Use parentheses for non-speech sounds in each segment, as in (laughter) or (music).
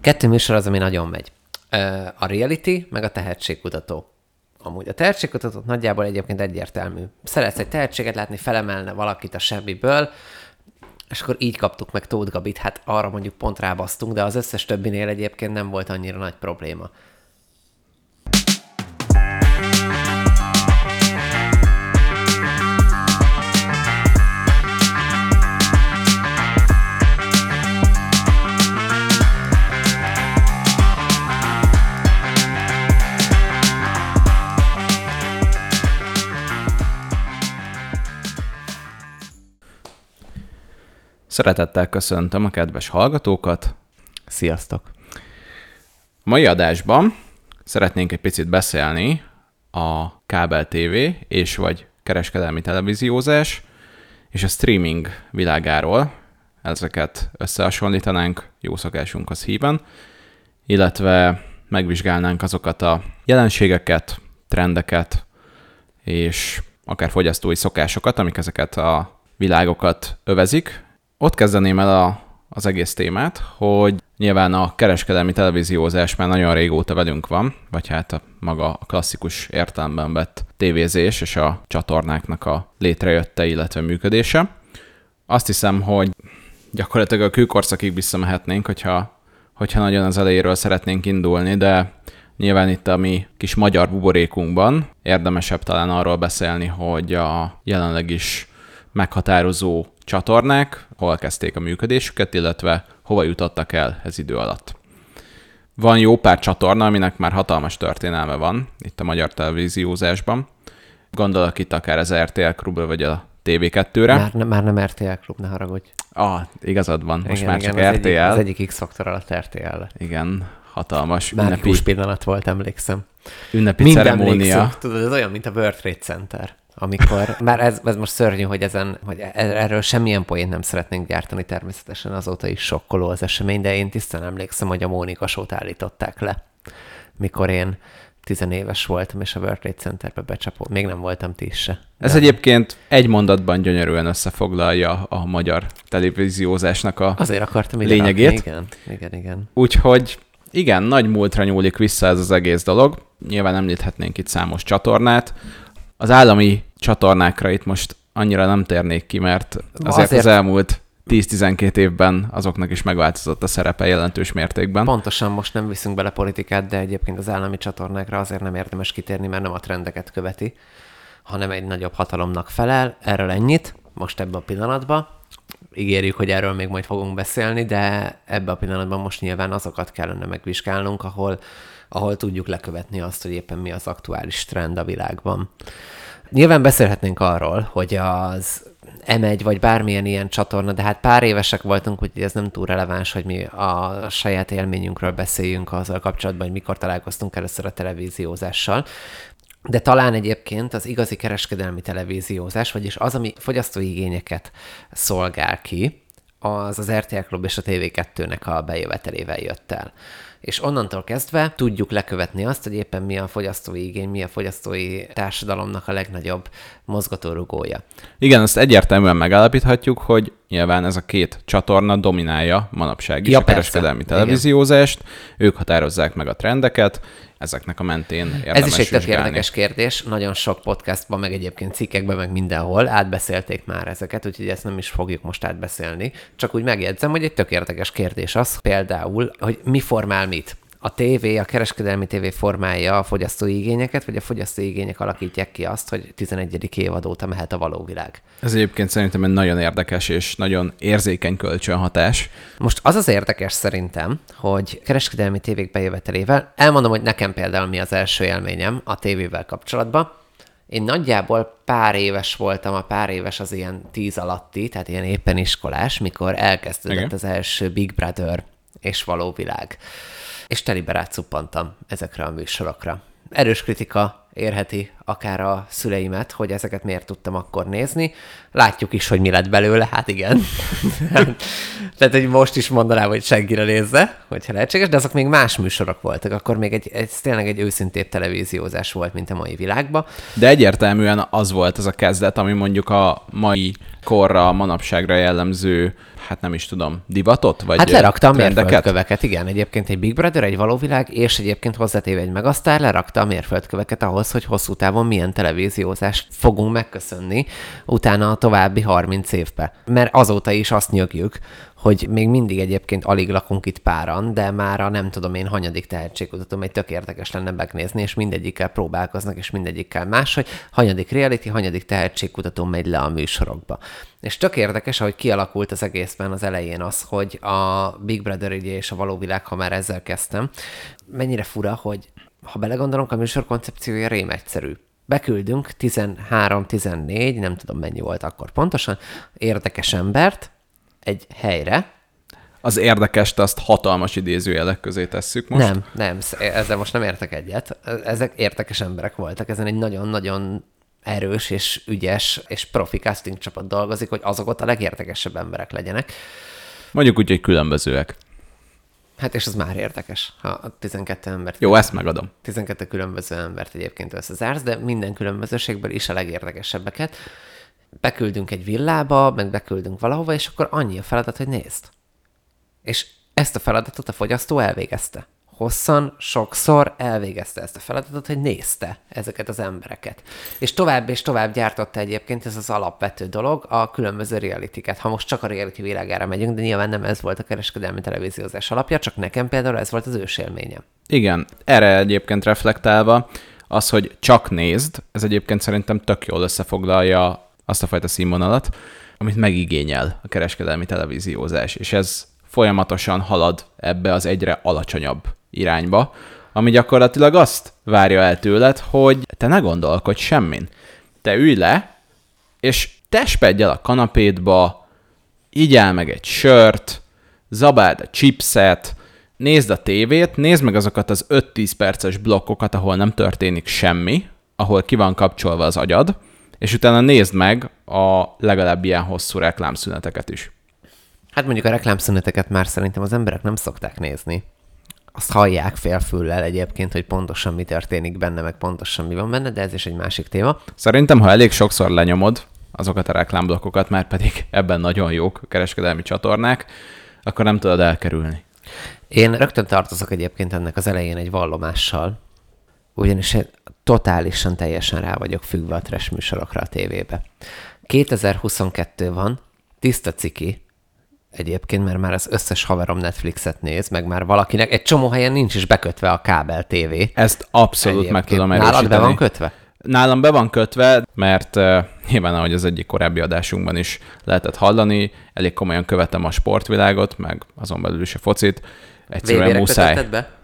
Kettő műsor az, ami nagyon megy. A reality, meg a tehetségkutató. Amúgy a tehetségkutatót nagyjából egyébként egyértelmű. Szeretsz egy tehetséget látni, felemelne valakit a semmiből, és akkor így kaptuk meg Tóth Gabit, hát arra mondjuk pont rábasztunk, de az összes többinél egyébként nem volt annyira nagy probléma. Szeretettel köszöntöm a kedves hallgatókat. Sziasztok! A mai adásban szeretnénk egy picit beszélni a kábel TV és vagy kereskedelmi televíziózás és a streaming világáról. Ezeket összehasonlítanánk jó szokásunkhoz híven, illetve megvizsgálnánk azokat a jelenségeket, trendeket és akár fogyasztói szokásokat, amik ezeket a világokat övezik, ott kezdeném el a, az egész témát, hogy nyilván a kereskedelmi televíziózás már nagyon régóta velünk van, vagy hát a maga a klasszikus értelemben vett tévézés és a csatornáknak a létrejötte, illetve működése. Azt hiszem, hogy gyakorlatilag a kőkorszakig visszamehetnénk, hogyha, hogyha nagyon az elejéről szeretnénk indulni, de Nyilván itt a mi kis magyar buborékunkban érdemesebb talán arról beszélni, hogy a jelenleg is meghatározó csatornák, hol kezdték a működésüket, illetve hova jutottak el ez idő alatt. Van jó pár csatorna, aminek már hatalmas történelme van itt a magyar televíziózásban. Gondolok itt akár az RTL Klubra, vagy a TV2-re. Már, ne, már nem RTL Klub, ne haragudj. Ah, igazad van, most igen, már igen, csak az RTL. Egyik, az egyik X-faktor alatt RTL lett. Igen, hatalmas ünnepi pillanat volt, emlékszem. Ünnepi Mind ceremónia. emlékszem. Tudod, ez olyan, mint a World Trade Center amikor, már ez, ez most szörnyű, hogy, ezen, hogy e- erről semmilyen poént nem szeretnénk gyártani, természetesen azóta is sokkoló az esemény, de én tisztán emlékszem, hogy a Mónika sót állították le, mikor én tizenéves voltam, és a World Trade Centerbe becsapott. Még nem voltam ti is se. Ez de... egyébként egy mondatban gyönyörűen összefoglalja a magyar televíziózásnak a Azért akartam ide lényegét. Rakni. Igen, igen, igen. Úgyhogy igen, nagy múltra nyúlik vissza ez az egész dolog. Nyilván említhetnénk itt számos csatornát. Az állami csatornákra itt most annyira nem térnék ki, mert azért, azért... az elmúlt 10-12 évben azoknak is megváltozott a szerepe jelentős mértékben. Pontosan most nem viszünk bele politikát, de egyébként az állami csatornákra azért nem érdemes kitérni, mert nem a trendeket követi, hanem egy nagyobb hatalomnak felel. Erről ennyit, most ebben a pillanatban. Ígérjük, hogy erről még majd fogunk beszélni, de ebben a pillanatban most nyilván azokat kellene megvizsgálnunk, ahol, ahol tudjuk lekövetni azt, hogy éppen mi az aktuális trend a világban. Nyilván beszélhetnénk arról, hogy az M1 vagy bármilyen ilyen csatorna, de hát pár évesek voltunk, hogy ez nem túl releváns, hogy mi a saját élményünkről beszéljünk azzal kapcsolatban, hogy mikor találkoztunk először a televíziózással. De talán egyébként az igazi kereskedelmi televíziózás, vagyis az, ami fogyasztói igényeket szolgál ki, az az RTL Klub és a TV2-nek a bejövetelével jött el. És onnantól kezdve tudjuk lekövetni azt, hogy éppen mi a fogyasztói igény, mi a fogyasztói társadalomnak a legnagyobb mozgatórugója. Igen, ezt egyértelműen megállapíthatjuk, hogy nyilván ez a két csatorna dominálja manapság is ja, a kereskedelmi televíziózást, ők határozzák meg a trendeket, ezeknek a mentén érdemes Ez is egy tök érdekes kérdés. Nagyon sok podcastban, meg egyébként cikkekben, meg mindenhol átbeszélték már ezeket, úgyhogy ezt nem is fogjuk most átbeszélni. Csak úgy megjegyzem, hogy egy tök érdekes kérdés az, például, hogy mi formál mit a tévé, a kereskedelmi tévé formálja a fogyasztói igényeket, vagy a fogyasztói igények alakítják ki azt, hogy 11. évad óta mehet a való világ. Ez egyébként szerintem egy nagyon érdekes és nagyon érzékeny kölcsönhatás. Most az az érdekes szerintem, hogy kereskedelmi tévék bejövetelével, elmondom, hogy nekem például mi az első élményem a tévével kapcsolatban, én nagyjából pár éves voltam, a pár éves az ilyen tíz alatti, tehát ilyen éppen iskolás, mikor elkezdődött Igen. az első Big Brother és való világ és telibe rácuppantam ezekre a műsorokra. Erős kritika érheti akár a szüleimet, hogy ezeket miért tudtam akkor nézni. Látjuk is, hogy mi lett belőle, hát igen. (laughs) Tehát, hogy most is mondanám, hogy senkire nézze, hogyha lehetséges, de azok még más műsorok voltak. Akkor még egy, egy tényleg egy őszintébb televíziózás volt, mint a mai világban. De egyértelműen az volt az a kezdet, ami mondjuk a mai korra, a manapságra jellemző hát nem is tudom, divatot? Vagy Hát lerakta a trendeket? mérföldköveket, igen. Egyébként egy Big Brother, egy való világ, és egyébként hozzátéve egy megasztár lerakta a mérföldköveket ahhoz, hogy hosszú távon milyen televíziózást fogunk megköszönni utána a további 30 évbe. Mert azóta is azt nyögjük, hogy még mindig egyébként alig lakunk itt páran, de már a nem tudom én hanyadik tehetségkutatom egy tök érdekes lenne megnézni, és mindegyikkel próbálkoznak, és mindegyikkel más, hogy hanyadik reality, hanyadik tehetségkutató megy le a műsorokba. És tök érdekes, ahogy kialakult az egészben az elején az, hogy a Big Brother ügye és a való világ, ha már ezzel kezdtem, mennyire fura, hogy ha belegondolunk, a műsor koncepciója rém egyszerű. Beküldünk 13-14, nem tudom mennyi volt akkor pontosan, érdekes embert egy helyre, Az érdekest azt hatalmas idézőjelek közé tesszük most. nem, nem, ezzel most nem értek egyet. Ezek értekes emberek voltak, ezen egy nagyon-nagyon erős és ügyes és profi casting csapat dolgozik, hogy azok ott a legértekesebb emberek legyenek. Mondjuk úgy, hogy különbözőek. Hát és az már érdekes, ha a 12 embert, Jó, ezt megadom. 12 különböző embert egyébként összezársz, de minden különbözőségből is a legérdekesebbeket. Beküldünk egy villába, meg beküldünk valahova, és akkor annyi a feladat, hogy nézd. És ezt a feladatot a fogyasztó elvégezte. Hosszan, sokszor elvégezte ezt a feladatot, hogy nézte ezeket az embereket. És tovább és tovább gyártotta egyébként ez az alapvető dolog a különböző realityket. Ha most csak a reality világára megyünk, de nyilván nem ez volt a kereskedelmi televíziózás alapja, csak nekem például ez volt az ősélményem. Igen, erre egyébként reflektálva, az, hogy csak nézd, ez egyébként szerintem tök jól összefoglalja azt a fajta színvonalat, amit megigényel a kereskedelmi televíziózás, és ez folyamatosan halad ebbe az egyre alacsonyabb irányba, ami gyakorlatilag azt várja el tőled, hogy te ne gondolkodj semmin. Te ülj le, és tespedj el a kanapédba, igyál meg egy sört, zabáld a chipset, nézd a tévét, nézd meg azokat az 5-10 perces blokkokat, ahol nem történik semmi, ahol ki van kapcsolva az agyad, és utána nézd meg a legalább ilyen hosszú reklámszüneteket is. Hát mondjuk a reklámszüneteket már szerintem az emberek nem szokták nézni. Azt hallják félfüllel egyébként, hogy pontosan mi történik benne, meg pontosan mi van benne, de ez is egy másik téma. Szerintem, ha elég sokszor lenyomod azokat a reklámblokkokat, már pedig ebben nagyon jók a kereskedelmi csatornák, akkor nem tudod elkerülni. Én rögtön tartozok egyébként ennek az elején egy vallomással, ugyanis totálisan teljesen rá vagyok függve a trash műsorokra a tévébe. 2022 van, tiszta ciki, egyébként, mert már az összes haverom Netflixet néz, meg már valakinek egy csomó helyen nincs is bekötve a kábel tévé. Ezt abszolút meg tudom Nálad erősíteni. be van kötve? Nálam be van kötve, mert uh, nyilván, ahogy az egyik korábbi adásunkban is lehetett hallani, elég komolyan követem a sportvilágot, meg azon belül is a focit. Egyszerűen VB-re muszáj. be?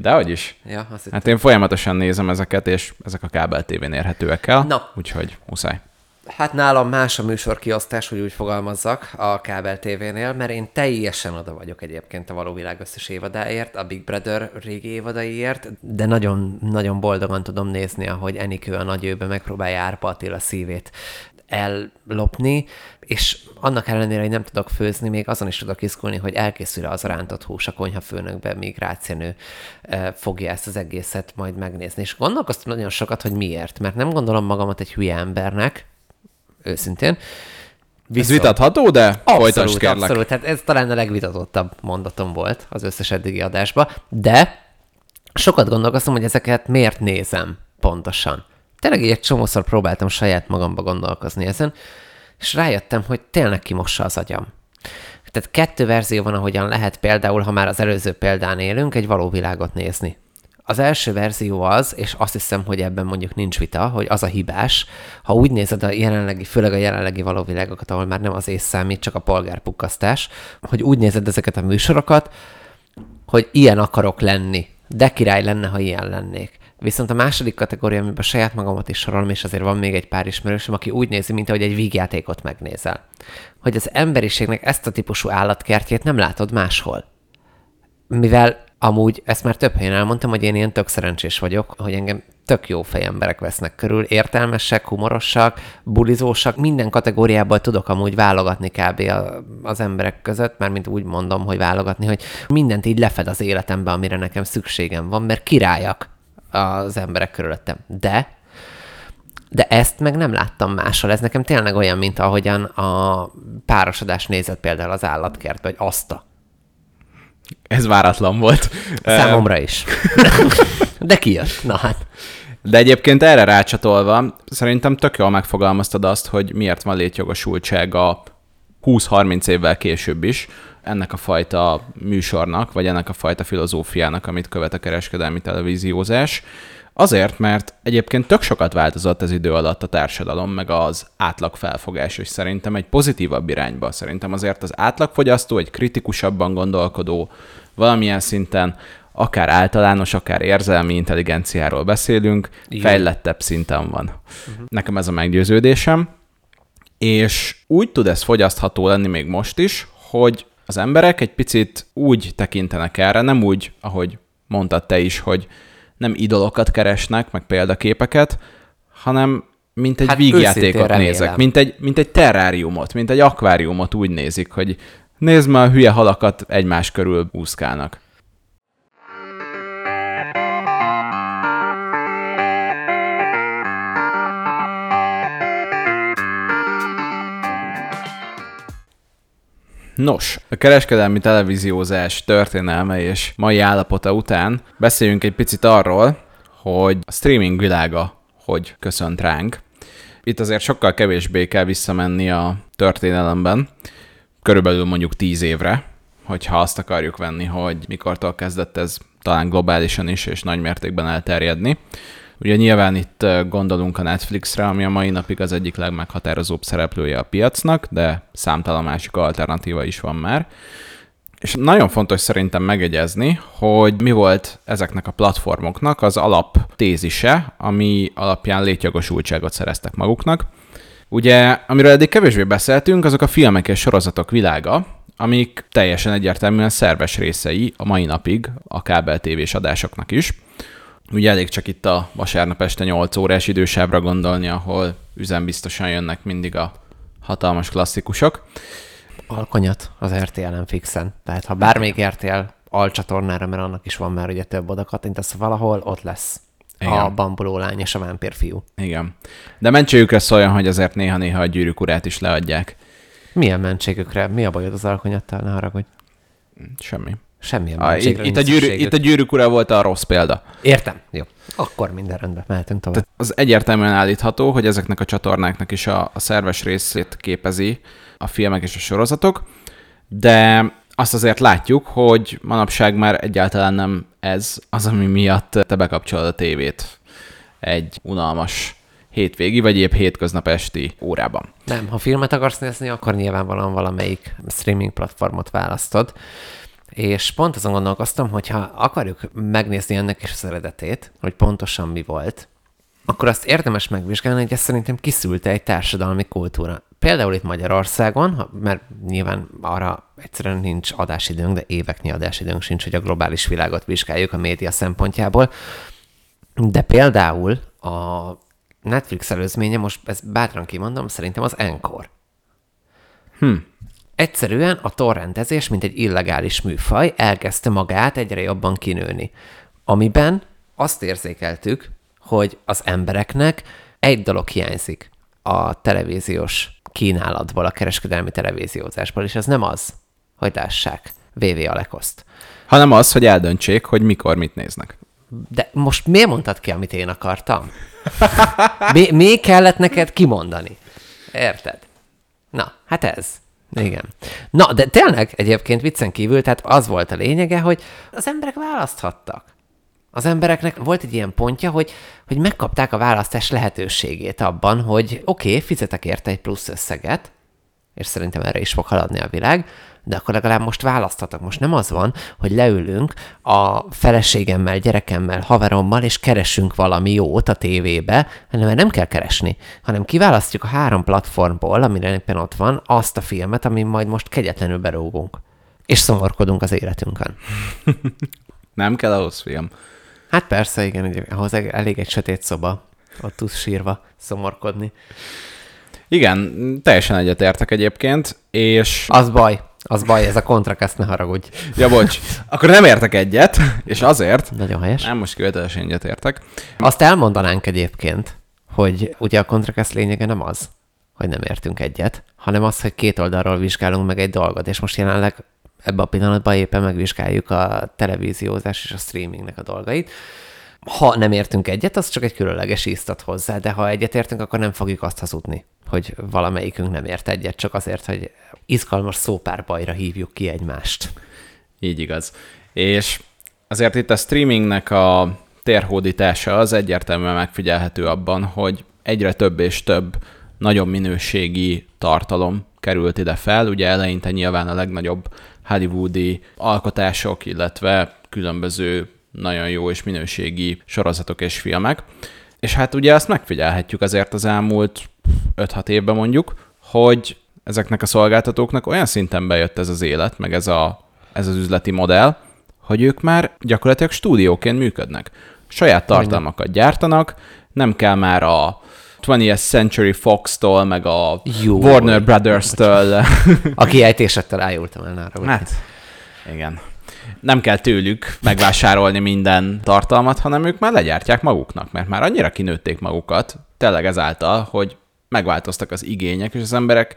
Dehogy is. Ja, azt hittem. Hát én folyamatosan nézem ezeket, és ezek a kábel tévén érhetőek el, Na. úgyhogy muszáj. Hát nálam más a műsorkiosztás, hogy úgy fogalmazzak a kábel tévénél, mert én teljesen oda vagyok egyébként a való világ összes évadáért, a Big Brother régi évadaiért, de nagyon, nagyon boldogan tudom nézni, ahogy Enikő a nagyőbe megpróbálja Árpa Attila szívét ellopni, és annak ellenére, hogy nem tudok főzni, még azon is tudok izgulni, hogy elkészül az a rántott hús a konyhafőnökben, míg Rácienő fogja ezt az egészet majd megnézni. És gondolkoztam nagyon sokat, hogy miért, mert nem gondolom magamat egy hülye embernek, őszintén. Ez vitatható, de folytasd Abszolút, kérlek. abszolút. Hát ez talán a legvitatottabb mondatom volt az összes eddigi adásban, de sokat gondolkoztam, hogy ezeket miért nézem pontosan. Tényleg egy csomószor próbáltam saját magamba gondolkozni ezen, és rájöttem, hogy tényleg kimossa az agyam. Tehát kettő verzió van, ahogyan lehet például, ha már az előző példán élünk, egy való világot nézni. Az első verzió az, és azt hiszem, hogy ebben mondjuk nincs vita, hogy az a hibás, ha úgy nézed a jelenlegi, főleg a jelenlegi való világokat, ahol már nem az ész számít, csak a polgárpukkasztás, hogy úgy nézed ezeket a műsorokat, hogy ilyen akarok lenni, de király lenne, ha ilyen lennék. Viszont a második kategória, amiben saját magamat is sorolom, és azért van még egy pár ismerősöm, aki úgy nézi, mint ahogy egy vígjátékot megnézel. Hogy az emberiségnek ezt a típusú állatkertjét nem látod máshol. Mivel amúgy ezt már több helyen elmondtam, hogy én ilyen tök szerencsés vagyok, hogy engem tök jó fejemberek vesznek körül, értelmesek, humorosak, bulizósak, minden kategóriából tudok amúgy válogatni kb. az emberek között, mert mint úgy mondom, hogy válogatni, hogy mindent így lefed az életembe, amire nekem szükségem van, mert királyak az emberek körülöttem. De De ezt meg nem láttam máshol. Ez nekem tényleg olyan, mint ahogyan a párosodás nézett például az állatkert, vagy azt a. Ez váratlan volt. Számomra is. De kijött. Na hát. De egyébként erre rácsatolva, szerintem tök jól megfogalmaztad azt, hogy miért van létjogosultsága 20-30 évvel később is ennek a fajta műsornak, vagy ennek a fajta filozófiának, amit követ a kereskedelmi televíziózás. Azért, mert egyébként tök sokat változott az idő alatt a társadalom, meg az átlag felfogás, és szerintem egy pozitívabb irányba. Szerintem azért az átlagfogyasztó egy kritikusabban gondolkodó, valamilyen szinten akár általános, akár érzelmi intelligenciáról beszélünk, Igen. fejlettebb szinten van. Uh-huh. Nekem ez a meggyőződésem. És úgy tud ez fogyasztható lenni még most is, hogy az emberek egy picit úgy tekintenek erre, nem úgy, ahogy mondtad te is, hogy nem idolokat keresnek, meg példaképeket, hanem mint egy hát vígjátékot nézek, mint egy, mint egy terráriumot, mint egy akváriumot úgy nézik, hogy nézd már a hülye halakat egymás körül úszkálnak. Nos, a kereskedelmi televíziózás történelme és mai állapota után beszéljünk egy picit arról, hogy a streaming világa hogy köszönt ránk. Itt azért sokkal kevésbé kell visszamenni a történelemben, körülbelül mondjuk tíz évre, hogyha azt akarjuk venni, hogy mikortól kezdett ez talán globálisan is és nagy mértékben elterjedni. Ugye nyilván itt gondolunk a Netflixre, ami a mai napig az egyik legmeghatározóbb szereplője a piacnak, de számtalan másik alternatíva is van már. És nagyon fontos szerintem megegyezni, hogy mi volt ezeknek a platformoknak az alap tézise, ami alapján létjogosultságot szereztek maguknak. Ugye, amiről eddig kevésbé beszéltünk, azok a filmek és sorozatok világa, amik teljesen egyértelműen szerves részei a mai napig a kábel tévés adásoknak is. Ugye elég csak itt a vasárnap este 8 órás idősávra gondolni, ahol üzembiztosan jönnek mindig a hatalmas klasszikusok. Alkonyat az RTL-en fixen. Tehát ha bármelyik RTL alcsatornára, mert annak is van már ugye több oda kattintasz valahol, ott lesz Igen. a bambuló lány és a vámpírfiú. Igen. De mentségükre szóljon, hogy azért néha-néha a gyűrűk urát is leadják. Milyen mentségükre? Mi a bajod az alkonyattal? Ne haragudj. Semmi. Semmilyen a, itt, itt, a gyűrű, itt a gyűrűk ura volt a rossz példa. Értem. Jó. Akkor minden rendben, mehetünk tovább. Tehát az egyértelműen állítható, hogy ezeknek a csatornáknak is a, a szerves részét képezi a filmek és a sorozatok, de azt azért látjuk, hogy manapság már egyáltalán nem ez az, ami miatt te bekapcsolod a tévét egy unalmas hétvégi, vagy épp hétköznap esti órában. Nem, ha filmet akarsz nézni, akkor nyilvánvalóan valamelyik streaming platformot választod. És pont azon gondolkoztam, hogy ha akarjuk megnézni ennek is az eredetét, hogy pontosan mi volt, akkor azt érdemes megvizsgálni, hogy ez szerintem kiszülte egy társadalmi kultúra. Például itt Magyarországon, mert nyilván arra egyszerűen nincs adásidőnk, de éveknyi adásidőnk sincs, hogy a globális világot vizsgáljuk a média szempontjából. De például a Netflix előzménye, most ezt bátran kimondom, szerintem az Encore. Hm. Egyszerűen a torrentezés, mint egy illegális műfaj, elkezdte magát egyre jobban kinőni, amiben azt érzékeltük, hogy az embereknek egy dolog hiányzik a televíziós kínálatból, a kereskedelmi televíziózásból, és ez nem az, hogy lássák VV Alekoszt. Hanem az, hogy eldöntsék, hogy mikor mit néznek. De most miért mondtad ki, amit én akartam? Mi, mi kellett neked kimondani? Érted? Na, hát ez. Igen. Na, de tényleg egyébként viccen kívül, tehát az volt a lényege, hogy az emberek választhattak. Az embereknek volt egy ilyen pontja, hogy, hogy megkapták a választás lehetőségét abban, hogy oké, okay, fizetek érte egy plusz összeget, és szerintem erre is fog haladni a világ, de akkor legalább most választhatok. Most nem az van, hogy leülünk a feleségemmel, gyerekemmel, haverommal, és keresünk valami jót a tévébe, hanem nem kell keresni, hanem kiválasztjuk a három platformból, amire éppen ott van, azt a filmet, amin majd most kegyetlenül berúgunk. És szomorkodunk az életünkön. (laughs) nem kell ahhoz film. Hát persze, igen, ahhoz elég egy sötét szoba, ott tudsz sírva szomorkodni. Igen, teljesen egyetértek egyébként, és... Az baj, az baj, ez a kontrakaszt, ne haragudj. Ja, bocs. Akkor nem értek egyet, és azért... Nagyon helyes. Nem most követelesen egyet értek. Azt elmondanánk egyébként, hogy ugye a kontrakesz lényege nem az, hogy nem értünk egyet, hanem az, hogy két oldalról vizsgálunk meg egy dolgot, és most jelenleg ebben a pillanatban éppen megvizsgáljuk a televíziózás és a streamingnek a dolgait. Ha nem értünk egyet, az csak egy különleges íztat hozzá, de ha egyet értünk, akkor nem fogjuk azt hazudni, hogy valamelyikünk nem ért egyet, csak azért, hogy izgalmas szópárbajra hívjuk ki egymást. Így igaz. És azért itt a streamingnek a térhódítása az egyértelműen megfigyelhető abban, hogy egyre több és több nagyobb minőségi tartalom került ide fel. Ugye eleinte nyilván a legnagyobb hollywoodi alkotások, illetve különböző nagyon jó és minőségi sorozatok és filmek. És hát ugye azt megfigyelhetjük azért az elmúlt 5-6 évben mondjuk, hogy ezeknek a szolgáltatóknak olyan szinten bejött ez az élet, meg ez, a, ez az üzleti modell, hogy ők már gyakorlatilag stúdióként működnek. Saját tartalmakat gyártanak, nem kell már a 20th Century Fox-tól, meg a Jó, Warner Brothers-től. A kiejtésekkel ájultam el nára. Hát, igen. Nem kell tőlük megvásárolni minden tartalmat, hanem ők már legyártják maguknak, mert már annyira kinőtték magukat, tényleg ezáltal, hogy megváltoztak az igények, és az emberek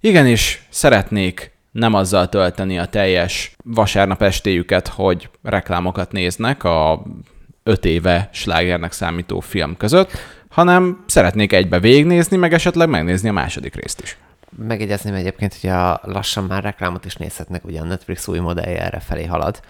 igenis szeretnék nem azzal tölteni a teljes vasárnap estéjüket, hogy reklámokat néznek a öt éve slágernek számító film között, hanem szeretnék egybe végignézni, meg esetleg megnézni a második részt is. Megjegyezném egyébként, hogy a lassan már reklámot is nézhetnek, ugye a Netflix új modellje erre felé halad.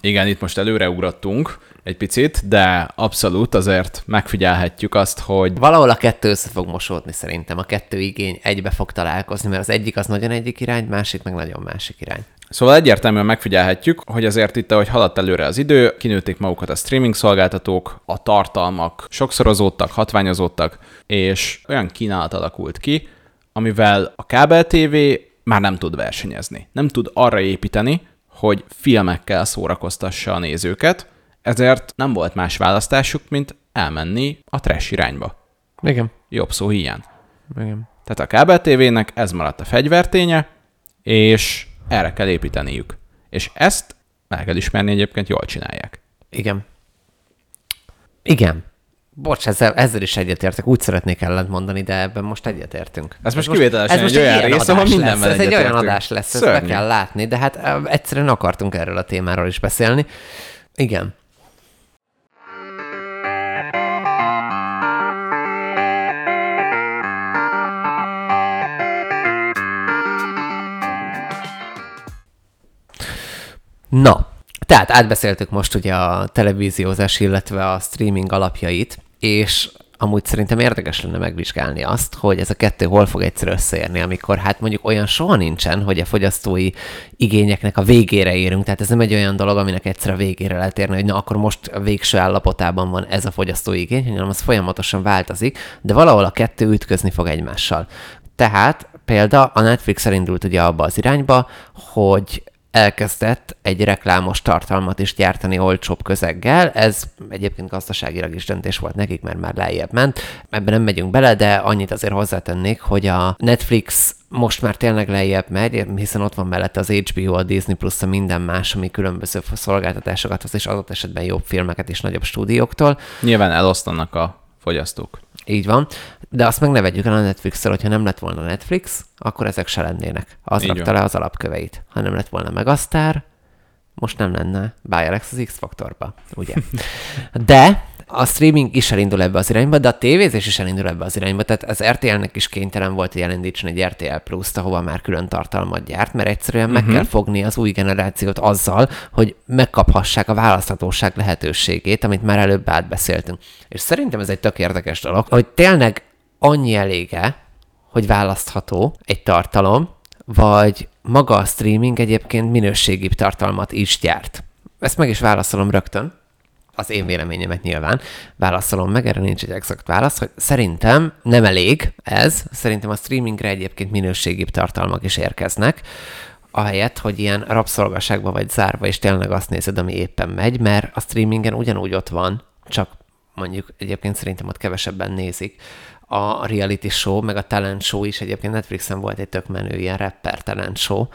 Igen, itt most előreugrottunk egy picit, de abszolút azért megfigyelhetjük azt, hogy... Valahol a kettő össze fog mosódni szerintem. A kettő igény egybe fog találkozni, mert az egyik az nagyon egyik irány, másik meg nagyon másik irány. Szóval egyértelműen megfigyelhetjük, hogy azért itt, ahogy haladt előre az idő, kinőtték magukat a streaming szolgáltatók, a tartalmak sokszorozódtak, hatványozódtak, és olyan kínálat alakult ki, amivel a kábel TV már nem tud versenyezni. Nem tud arra építeni, hogy filmekkel szórakoztassa a nézőket, ezért nem volt más választásuk, mint elmenni a trash irányba. Igen. Jobb szó hiány. Igen. Tehát a kábel TV-nek ez maradt a fegyverténye, és erre kell építeniük. És ezt el kell ismerni egyébként jól csinálják. Igen. Igen. Bocs, ezzel, ezzel is egyetértek. Úgy szeretnék ellent mondani, de ebben most egyetértünk. Ez most kivételesen ez most egy, olyan rész, ahol mindenben Ez egy olyan adás lesz, Szörnyű. ezt be kell látni, de hát egyszerűen akartunk erről a témáról is beszélni. Igen. Na, tehát átbeszéltük most ugye a televíziózás, illetve a streaming alapjait, és amúgy szerintem érdekes lenne megvizsgálni azt, hogy ez a kettő hol fog egyszer összeérni, amikor hát mondjuk olyan soha nincsen, hogy a fogyasztói igényeknek a végére érünk, tehát ez nem egy olyan dolog, aminek egyszer a végére lehet érni, hogy na akkor most a végső állapotában van ez a fogyasztói igény, hanem az folyamatosan változik, de valahol a kettő ütközni fog egymással. Tehát példa a Netflix elindult ugye abba az irányba, hogy elkezdett egy reklámos tartalmat is gyártani olcsóbb közeggel. Ez egyébként gazdaságilag is döntés volt nekik, mert már lejjebb ment. Ebben nem megyünk bele, de annyit azért hozzátennék, hogy a Netflix most már tényleg lejjebb megy, hiszen ott van mellette az HBO, a Disney Plus, a minden más, ami különböző szolgáltatásokat az és adott esetben jobb filmeket is nagyobb stúdióktól. Nyilván elosztanak a fogyasztók. Így van. De azt meg ne vegyük el a Netflix-el, hogyha nem lett volna Netflix, akkor ezek se lennének. Az Így rakta van. le az alapköveit. Ha nem lett volna Megasztár, most nem lenne Bialex az X-faktorba, ugye? (laughs) De a streaming is elindul ebbe az irányba, de a tévézés is elindul ebbe az irányba. Tehát az RTL-nek is kénytelen volt, hogy elindítson egy RTL Plus-t, ahova már külön tartalmat gyárt, mert egyszerűen uh-huh. meg mhm. kell fogni az új generációt azzal, hogy megkaphassák a választhatóság lehetőségét, amit már előbb átbeszéltünk. És szerintem ez egy tök érdekes dolog, hogy tényleg annyi elége, hogy választható egy tartalom, vagy maga a streaming egyébként minőségibb tartalmat is gyárt. Ezt meg is válaszolom rögtön. Az én véleményemet nyilván válaszolom meg, erre nincs egy exakt válasz, hogy szerintem nem elég ez, szerintem a streamingre egyébként minőségibb tartalmak is érkeznek, ahelyett, hogy ilyen rabszolgaságba vagy zárva, és tényleg azt nézed, ami éppen megy, mert a streamingen ugyanúgy ott van, csak mondjuk egyébként szerintem ott kevesebben nézik, a reality show, meg a talent show is egyébként Netflixen volt egy tök menő ilyen rapper talent show,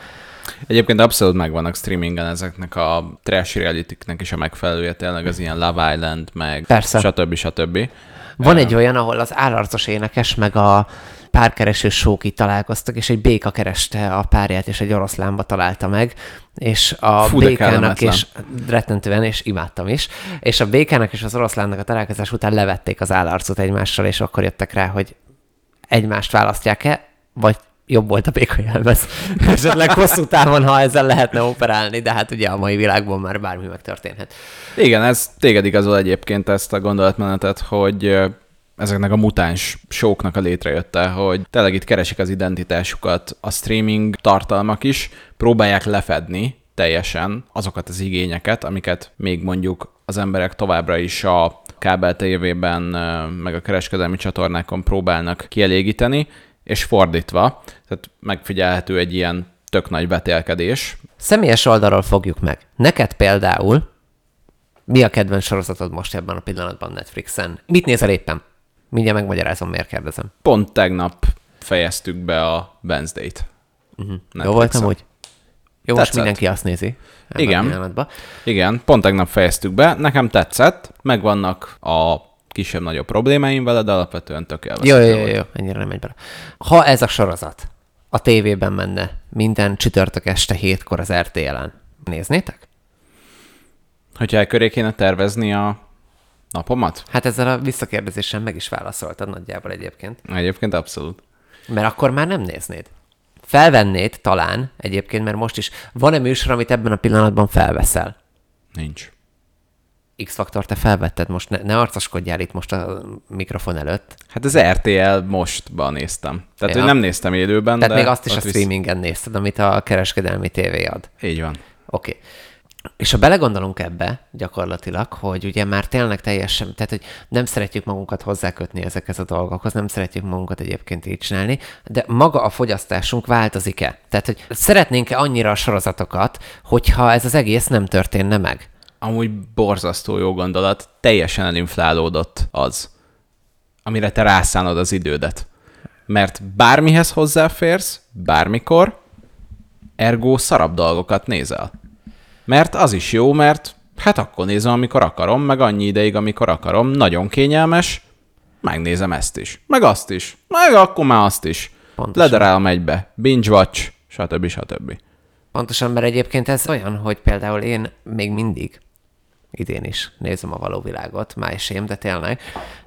Egyébként abszolút megvannak streamingen ezeknek a trash reality is a megfelelője, tényleg az ilyen Love Island, meg Persze. stb. stb. Van egy olyan, ahol az állarcos énekes meg a párkereső sóki találkoztak, és egy béka kereste a párját, és egy oroszlánba találta meg, és a Fú, békának és rettentően, és imádtam is, és a békának és az oroszlánnak a találkozás után levették az állarcot egymással, és akkor jöttek rá, hogy egymást választják-e, vagy jobb volt a béka jelmez. (laughs) Esetleg hosszú távon, ha ezzel lehetne operálni, de hát ugye a mai világban már bármi megtörténhet. Igen, ez téged igazol egyébként ezt a gondolatmenetet, hogy ezeknek a mutáns sóknak a létrejötte, hogy tényleg itt keresik az identitásukat a streaming tartalmak is, próbálják lefedni teljesen azokat az igényeket, amiket még mondjuk az emberek továbbra is a kábel tévében, meg a kereskedelmi csatornákon próbálnak kielégíteni, és fordítva, tehát megfigyelhető egy ilyen tök nagy vetélkedés. Személyes oldalról fogjuk meg. Neked például mi a kedvenc sorozatod most ebben a pillanatban Netflixen? Mit nézel éppen? Mindjárt megmagyarázom, miért kérdezem. Pont tegnap fejeztük be a Wednesday-t. Uh-huh. Jó voltam úgy? Jó, most Tetszett. mindenki azt nézi. Igen. Igen, pont tegnap fejeztük be, nekem tetszett, megvannak a kisebb-nagyobb problémáim vele, de alapvetően tök Jó, jó, jó, jó, ennyire nem megy bele. Ha ez a sorozat a tévében menne minden csütörtök este hétkor az RTL-en, néznétek? Hogyha köré kéne tervezni a napomat? Hát ezzel a visszakérdezéssel meg is válaszoltad nagyjából egyébként. Egyébként abszolút. Mert akkor már nem néznéd. Felvennéd talán egyébként, mert most is van-e műsor, amit ebben a pillanatban felveszel? Nincs. X-faktor te felvetted, most ne, ne arcoskodjál itt most a mikrofon előtt. Hát az RTL mostban néztem. Tehát, Ja. hogy nem néztem élőben, Tehát de még azt is a ott visz- streamingen nézted, amit a kereskedelmi tévé ad. Így van. Oké. Okay. És ha belegondolunk ebbe gyakorlatilag, hogy ugye már tényleg teljesen, tehát hogy nem szeretjük magunkat hozzákötni ezekhez a dolgokhoz, nem szeretjük magunkat egyébként így csinálni, de maga a fogyasztásunk változik-e? Tehát, hogy szeretnénk-e annyira a sorozatokat, hogyha ez az egész nem történne meg? Amúgy borzasztó jó gondolat, teljesen elinflálódott az, amire te rászánod az idődet. Mert bármihez hozzáférsz, bármikor, ergo szarabb dolgokat nézel. Mert az is jó, mert hát akkor nézem, amikor akarom, meg annyi ideig, amikor akarom, nagyon kényelmes, megnézem ezt is, meg azt is, meg akkor már azt is. Pontosan. Ledarálom egybe, binge watch, stb. stb. Pontosan, mert egyébként ez olyan, hogy például én még mindig, idén is nézem a való világot, májsém, de tényleg,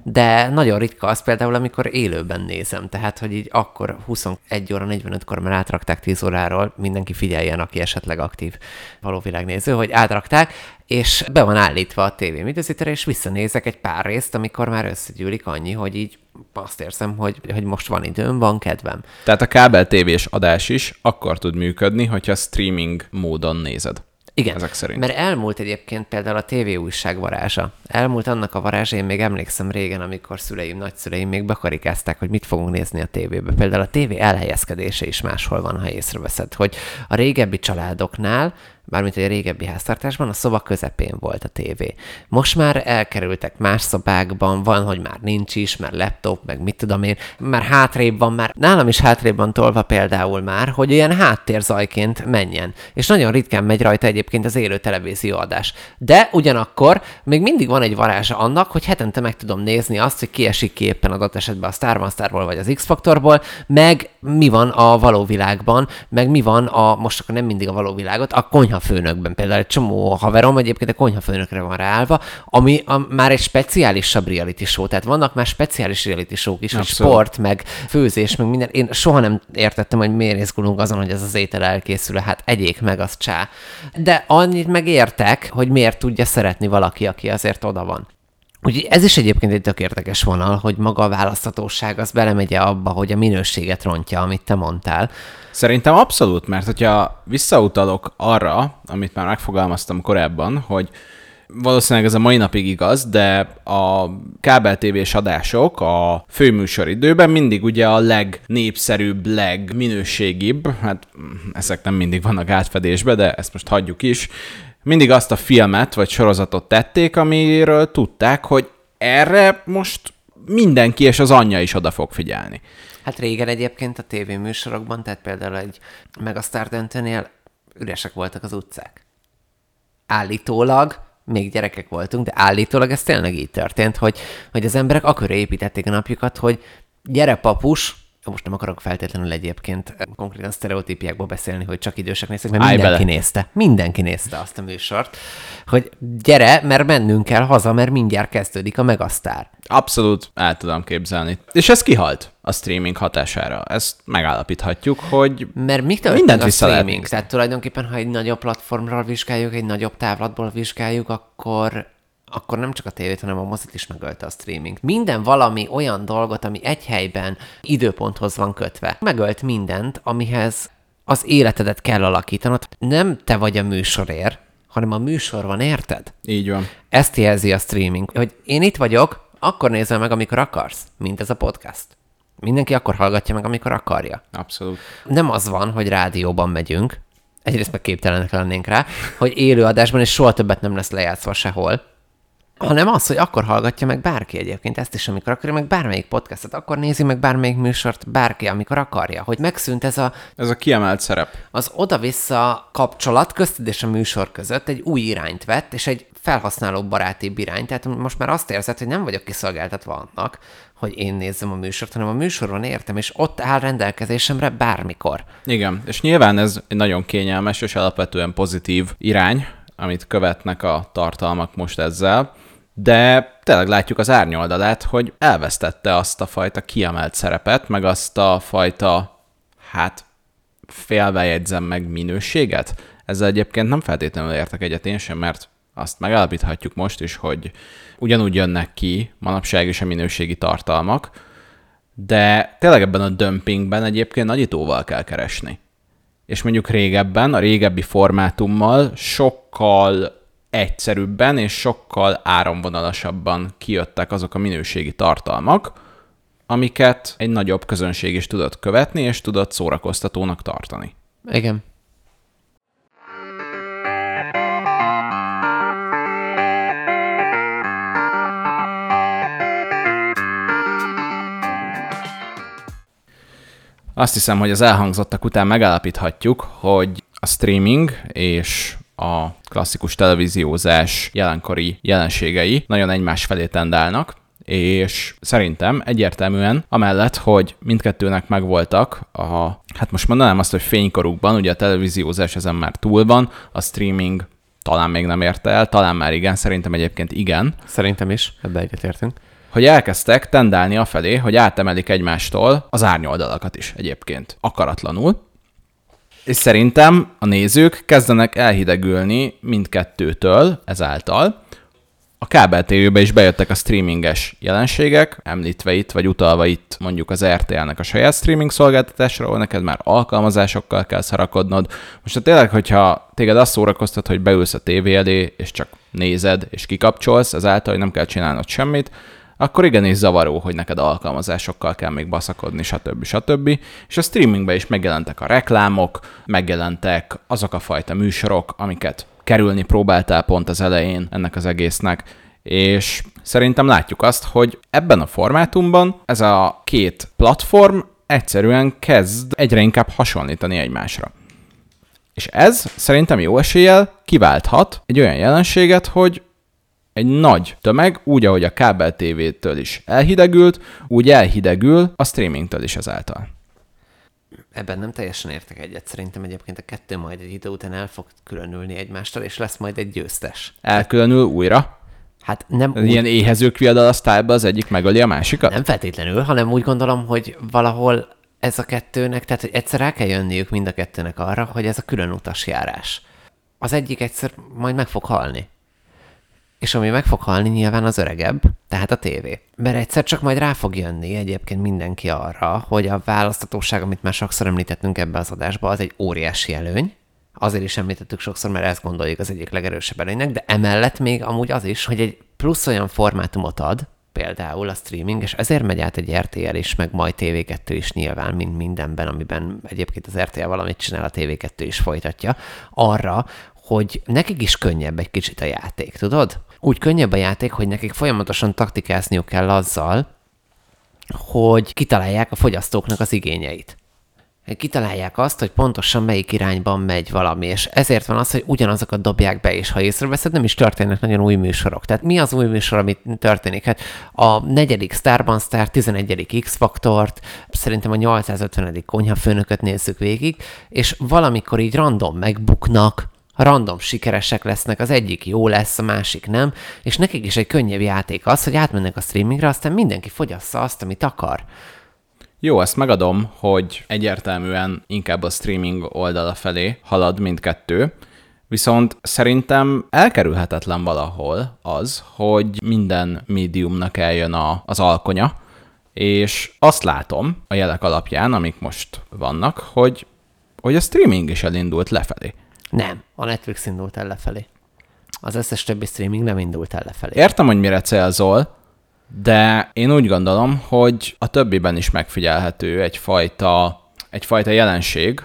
de nagyon ritka az például, amikor élőben nézem, tehát, hogy így akkor 21 óra 45-kor már átrakták 10 óráról, mindenki figyeljen, aki esetleg aktív való világnéző, hogy átrakták, és be van állítva a tévém időzítere, és visszanézek egy pár részt, amikor már összegyűlik annyi, hogy így azt érzem, hogy, hogy most van időm, van kedvem. Tehát a kábel tévés adás is akkor tud működni, hogyha streaming módon nézed. Igen, Ezek szerint. mert elmúlt egyébként például a TV újság varázsa. Elmúlt annak a varázsa, én még emlékszem régen, amikor szüleim, nagyszüleim még bekarikázták, hogy mit fogunk nézni a tévébe. Például a tévé elhelyezkedése is máshol van, ha észreveszed, hogy a régebbi családoknál, mármint a régebbi háztartásban, a szoba közepén volt a tévé. Most már elkerültek más szobákban, van, hogy már nincs is, mert laptop, meg mit tudom én, már hátrébb van, már nálam is hátrébb van tolva például már, hogy ilyen háttérzajként menjen. És nagyon ritkán megy rajta egyébként az élő televízióadás. De ugyanakkor még mindig van egy varázsa annak, hogy hetente meg tudom nézni azt, hogy ki esik ki éppen adott esetben a Star Starból vagy az X-faktorból, meg mi van a való világban, meg mi van a, most akkor nem mindig a való világot, a konyhafőnökben. Például egy csomó haverom egyébként a konyhafőnökre van ráállva, ami a, már egy speciálisabb reality show, tehát vannak már speciális reality show is, hogy sport, meg főzés, meg minden. Én soha nem értettem, hogy miért izgulunk azon, hogy ez az étel elkészül, hát egyék meg, az csá. De annyit megértek, hogy miért tudja szeretni valaki, aki azért oda van. Úgyhogy ez is egyébként egy tök érdekes vonal, hogy maga a választhatóság az belemegy abba, hogy a minőséget rontja, amit te mondtál. Szerintem abszolút, mert hogyha visszautalok arra, amit már megfogalmaztam korábban, hogy valószínűleg ez a mai napig igaz, de a kábel tévés adások a főműsoridőben mindig ugye a legnépszerűbb, legminőségibb, hát mm, ezek nem mindig vannak átfedésbe, de ezt most hagyjuk is, mindig azt a filmet vagy sorozatot tették, amiről tudták, hogy erre most mindenki és az anyja is oda fog figyelni. Hát régen egyébként a tévéműsorokban, tehát például egy Megastar döntőnél üresek voltak az utcák. Állítólag, még gyerekek voltunk, de állítólag ez tényleg így történt, hogy, hogy az emberek akkor építették a napjukat, hogy gyere papus, most nem akarok feltétlenül egyébként konkrétan sztereotípiákból beszélni, hogy csak idősek néztek, mert Állj mindenki bele. nézte. Mindenki nézte azt a műsort, hogy gyere, mert mennünk kell haza, mert mindjárt kezdődik a megasztár. Abszolút el tudom képzelni. És ez kihalt a streaming hatására. Ezt megállapíthatjuk, hogy Mert mi Mindent a streaming? Tehát tulajdonképpen, ha egy nagyobb platformról vizsgáljuk, egy nagyobb távlatból vizsgáljuk, akkor akkor nem csak a tévét, hanem a mozit is megölte a streaming. Minden valami olyan dolgot, ami egy helyben időponthoz van kötve. Megölt mindent, amihez az életedet kell alakítanod. Nem te vagy a műsorér, hanem a műsor van, érted? így van. Ezt jelzi a streaming, hogy én itt vagyok, akkor nézel meg, amikor akarsz, mint ez a podcast. Mindenki akkor hallgatja meg, amikor akarja Abszolút. nem az van, hogy rádióban megyünk, egyrészt meg képtelenek lennénk rá, hogy élőadásban és soha többet nem lesz lejátszva sehol, hanem az, hogy akkor hallgatja meg bárki egyébként ezt is, amikor akarja, meg bármelyik podcastot, akkor nézi meg bármelyik műsort bárki, amikor akarja, hogy megszűnt ez a, Ez a kiemelt szerep. az oda-vissza kapcsolat közted és a műsor között egy új irányt vett, és egy felhasználó baráti irány. Tehát most már azt érzed, hogy nem vagyok kiszolgáltatva annak, hogy én nézzem a műsort, hanem a műsoron értem, és ott áll rendelkezésemre bármikor. Igen, és nyilván ez egy nagyon kényelmes és alapvetően pozitív irány, amit követnek a tartalmak most ezzel, de tényleg látjuk az árnyoldalát, hogy elvesztette azt a fajta kiemelt szerepet, meg azt a fajta, hát félve jegyzem meg minőséget. Ezzel egyébként nem feltétlenül értek egyet én sem, mert azt megállapíthatjuk most is, hogy ugyanúgy jönnek ki manapság is a minőségi tartalmak, de tényleg ebben a dömpingben egyébként nagyítóval kell keresni. És mondjuk régebben, a régebbi formátummal sokkal egyszerűbben és sokkal áramvonalasabban kijöttek azok a minőségi tartalmak, amiket egy nagyobb közönség is tudott követni, és tudott szórakoztatónak tartani. Igen. Azt hiszem, hogy az elhangzottak után megállapíthatjuk, hogy a streaming és a klasszikus televíziózás jelenkori jelenségei nagyon egymás felé tendálnak, és szerintem egyértelműen amellett, hogy mindkettőnek megvoltak a, hát most mondanám azt, hogy fénykorukban, ugye a televíziózás ezen már túl van, a streaming talán még nem érte el, talán már igen, szerintem egyébként igen, Szerintem is, ebbe egyetértünk. hogy elkezdtek tendálni afelé, hogy átemelik egymástól az árnyoldalakat is egyébként, akaratlanul. És szerintem a nézők kezdenek elhidegülni mindkettőtől ezáltal. A kábel tévébe is bejöttek a streaminges jelenségek, említve itt, vagy utalva itt mondjuk az RTL-nek a saját streaming szolgáltatásra, ahol neked már alkalmazásokkal kell szarakodnod. Most ha tényleg, hogyha téged azt szórakoztat, hogy beülsz a tévé elé, és csak nézed, és kikapcsolsz, ezáltal, hogy nem kell csinálnod semmit, akkor igenis zavaró, hogy neked alkalmazásokkal kell még baszakodni, stb. stb. És a streamingben is megjelentek a reklámok, megjelentek azok a fajta műsorok, amiket kerülni próbáltál pont az elején ennek az egésznek, és szerintem látjuk azt, hogy ebben a formátumban ez a két platform egyszerűen kezd egyre inkább hasonlítani egymásra. És ez szerintem jó eséllyel kiválthat egy olyan jelenséget, hogy egy nagy tömeg, úgy, ahogy a kábel tévétől is elhidegült, úgy elhidegül a streamingtől is ezáltal. Ebben nem teljesen értek egyet. Szerintem egyébként a kettő majd egy idő után el fog különülni egymástól, és lesz majd egy győztes. Elkülönül újra. Hát nem Ez úgy, Ilyen éhezők viadal a az egyik megöli a másikat? nem feltétlenül, hanem úgy gondolom, hogy valahol ez a kettőnek, tehát hogy egyszer el kell jönniük mind a kettőnek arra, hogy ez a külön utas járás. Az egyik egyszer majd meg fog halni. És ami meg fog halni, nyilván az öregebb, tehát a tévé. Mert egyszer csak majd rá fog jönni egyébként mindenki arra, hogy a választatóság, amit már sokszor említettünk ebbe az adásba, az egy óriási előny. Azért is említettük sokszor, mert ezt gondoljuk az egyik legerősebb előnynek, de emellett még amúgy az is, hogy egy plusz olyan formátumot ad, például a streaming, és ezért megy át egy RTL is, meg majd TV2 is nyilván, mint mindenben, amiben egyébként az RTL valamit csinál, a TV2 is folytatja, arra, hogy nekik is könnyebb egy kicsit a játék, tudod? Úgy könnyebb a játék, hogy nekik folyamatosan taktikázniuk kell azzal, hogy kitalálják a fogyasztóknak az igényeit. kitalálják azt, hogy pontosan melyik irányban megy valami, és ezért van az, hogy ugyanazokat dobják be, és ha észreveszed, nem is történnek nagyon új műsorok. Tehát mi az új műsor, amit történik? Hát a negyedik Starban Star, 11. X-faktort, szerintem a 850. konyhafőnököt nézzük végig, és valamikor így random megbuknak, random sikeresek lesznek, az egyik jó lesz, a másik nem, és nekik is egy könnyebb játék az, hogy átmennek a streamingre, aztán mindenki fogyassza azt, amit akar. Jó, ezt megadom, hogy egyértelműen inkább a streaming oldala felé halad mindkettő, viszont szerintem elkerülhetetlen valahol az, hogy minden médiumnak eljön a, az alkonya, és azt látom a jelek alapján, amik most vannak, hogy, hogy a streaming is elindult lefelé. Nem, a Netflix indult el lefelé. Az összes többi streaming nem indult el lefelé. Értem, hogy mire célzol, de én úgy gondolom, hogy a többiben is megfigyelhető egyfajta, egyfajta jelenség,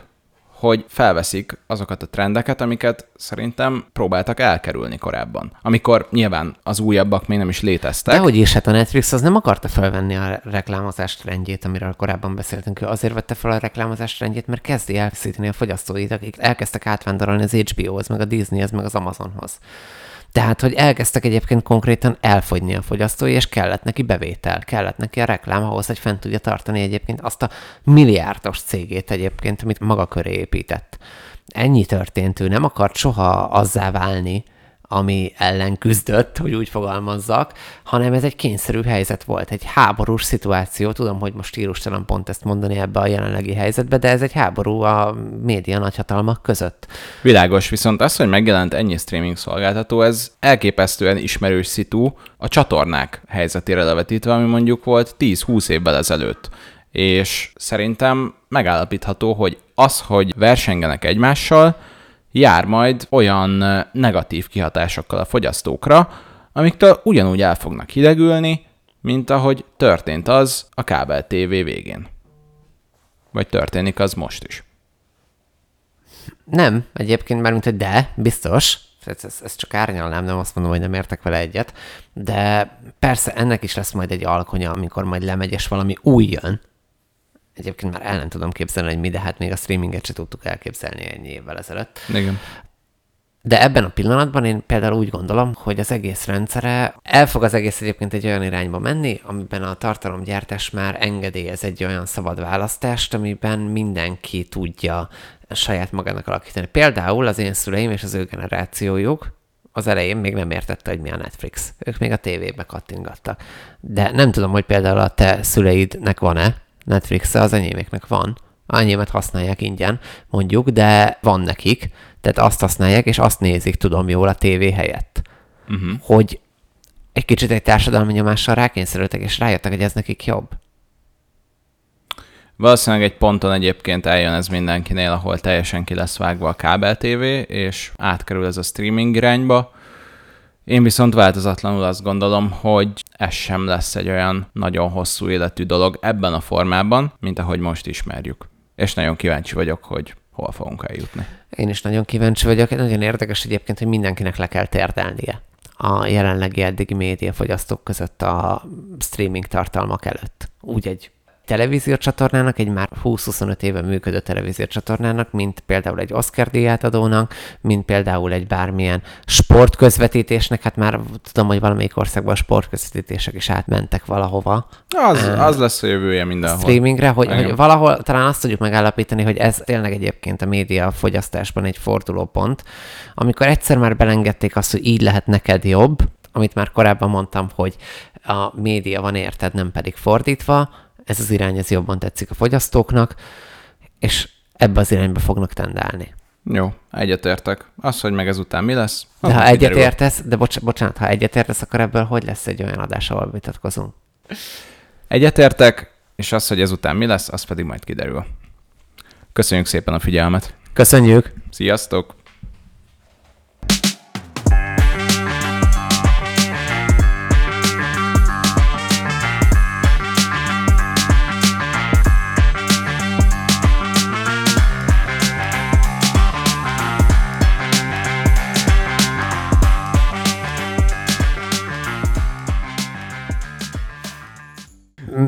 hogy felveszik azokat a trendeket, amiket szerintem próbáltak elkerülni korábban. Amikor nyilván az újabbak még nem is léteztek. De hogy is, hát a Netflix az nem akarta felvenni a reklámozás trendjét, amiről korábban beszéltünk. Ő azért vette fel a reklámozás trendjét, mert kezdi elveszíteni a fogyasztóit, akik elkezdtek átvándorolni az HBO-hoz, meg a Disneyhez, meg az Amazonhoz. Tehát, hogy elkezdtek egyébként konkrétan elfogyni a fogyasztói, és kellett neki bevétel, kellett neki a reklám ahhoz, hogy fent tudja tartani egyébként azt a milliárdos cégét egyébként, amit maga köré épített. Ennyi történt, ő nem akart soha azzá válni, ami ellen küzdött, hogy úgy fogalmazzak, hanem ez egy kényszerű helyzet volt, egy háborús szituáció. Tudom, hogy most stílustalan pont ezt mondani ebbe a jelenlegi helyzetbe, de ez egy háború a média nagyhatalmak között. Világos, viszont az, hogy megjelent ennyi streaming szolgáltató, ez elképesztően ismerős szitu a csatornák helyzetére levetítve, ami mondjuk volt 10-20 évvel ezelőtt. És szerintem megállapítható, hogy az, hogy versengenek egymással, jár majd olyan negatív kihatásokkal a fogyasztókra, amiktől ugyanúgy el fognak hidegülni, mint ahogy történt az a kábel TV végén. Vagy történik az most is. Nem, egyébként már mint hogy de, biztos, ezt, ezt, ezt csak árnyalnám, nem azt mondom, hogy nem értek vele egyet, de persze ennek is lesz majd egy alkonya, amikor majd lemegy, és valami új jön, Egyébként már el nem tudom képzelni, hogy mi, de hát még a streaminget se tudtuk elképzelni ennyi évvel ezelőtt. Igen. De ebben a pillanatban én például úgy gondolom, hogy az egész rendszere, el fog az egész egyébként egy olyan irányba menni, amiben a tartalomgyártás már engedélyez egy olyan szabad választást, amiben mindenki tudja saját magának alakítani. Például az én szüleim és az ő generációjuk az elején még nem értette, hogy mi a Netflix. Ők még a tévébe kattingattak. De nem tudom, hogy például a te szüleidnek van-e netflix az enyémeknek van. Enyémet használják ingyen, mondjuk, de van nekik, tehát azt használják, és azt nézik, tudom jól, a tévé helyett. Uh-huh. Hogy egy kicsit egy társadalmi nyomással rákényszerültek, és rájöttek, hogy ez nekik jobb. Valószínűleg egy ponton egyébként eljön ez mindenkinél, ahol teljesen ki lesz vágva a kábel TV, és átkerül ez a streaming irányba, én viszont változatlanul azt gondolom, hogy ez sem lesz egy olyan nagyon hosszú életű dolog ebben a formában, mint ahogy most ismerjük. És nagyon kíváncsi vagyok, hogy hol fogunk eljutni. Én is nagyon kíváncsi vagyok. Nagyon érdekes egyébként, hogy mindenkinek le kell térdelnie a jelenlegi eddigi médiafogyasztók között a streaming tartalmak előtt. Úgy egy televíziócsatornának, egy már 20-25 éve működő televíziócsatornának, mint például egy Oscar díját adónak, mint például egy bármilyen sportközvetítésnek, hát már tudom, hogy valamelyik országban a sportközvetítések is átmentek valahova. Az, uh, az lesz a jövője mindenhol. Streamingre, hogy, hogy valahol talán azt tudjuk megállapítani, hogy ez tényleg egyébként a média fogyasztásban egy fordulópont, amikor egyszer már belengedték azt, hogy így lehet neked jobb, amit már korábban mondtam, hogy a média van érted, nem pedig fordítva, ez az irány, ez jobban tetszik a fogyasztóknak, és ebbe az irányba fognak tendálni. Jó, egyetértek. Az, hogy meg ezután mi lesz? De ha egyetértesz, de bocs, bocsánat, ha egyetértesz, akkor ebből hogy lesz egy olyan adás, ahol vitatkozunk? Egyetértek, és az, hogy ezután mi lesz, az pedig majd kiderül. Köszönjük szépen a figyelmet. Köszönjük. Sziasztok.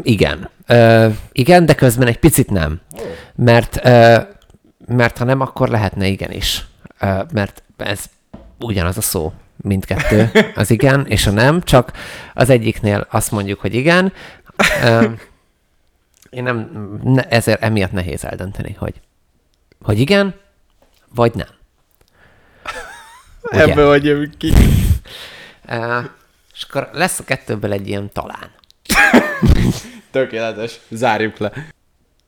Igen. Ö, igen, de közben egy picit nem. Mert, ö, mert ha nem, akkor lehetne igenis. Ö, mert ez ugyanaz a szó, mindkettő, az igen és a nem, csak az egyiknél azt mondjuk, hogy igen. Ö, én nem, ne, ezért emiatt nehéz eldönteni, hogy, hogy igen, vagy nem. Ugye? Ebből jövünk ki. Ö, és akkor lesz a kettőből egy ilyen talán. (laughs) Tökéletes. Zárjuk le.